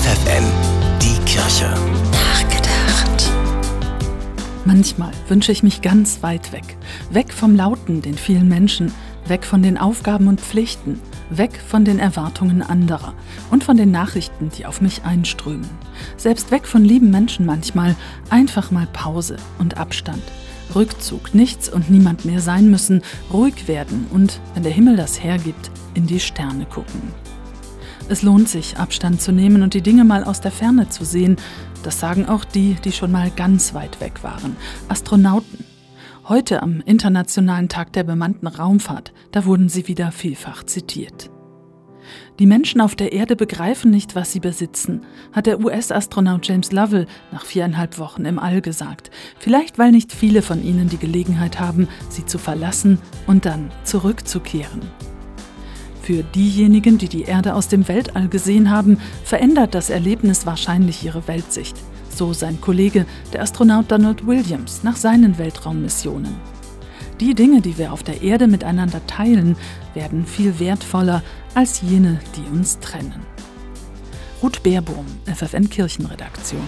FFN, die Kirche. Nachgedacht. Manchmal wünsche ich mich ganz weit weg. Weg vom Lauten, den vielen Menschen, weg von den Aufgaben und Pflichten, weg von den Erwartungen anderer und von den Nachrichten, die auf mich einströmen. Selbst weg von lieben Menschen manchmal, einfach mal Pause und Abstand. Rückzug, nichts und niemand mehr sein müssen, ruhig werden und, wenn der Himmel das hergibt, in die Sterne gucken. Es lohnt sich, Abstand zu nehmen und die Dinge mal aus der Ferne zu sehen. Das sagen auch die, die schon mal ganz weit weg waren. Astronauten. Heute am Internationalen Tag der bemannten Raumfahrt, da wurden sie wieder vielfach zitiert. Die Menschen auf der Erde begreifen nicht, was sie besitzen, hat der US-Astronaut James Lovell nach viereinhalb Wochen im All gesagt. Vielleicht, weil nicht viele von ihnen die Gelegenheit haben, sie zu verlassen und dann zurückzukehren. Für diejenigen, die die Erde aus dem Weltall gesehen haben, verändert das Erlebnis wahrscheinlich ihre Weltsicht. So sein Kollege, der Astronaut Donald Williams, nach seinen Weltraummissionen. Die Dinge, die wir auf der Erde miteinander teilen, werden viel wertvoller als jene, die uns trennen. Ruth Baerbohm, FFN Kirchenredaktion.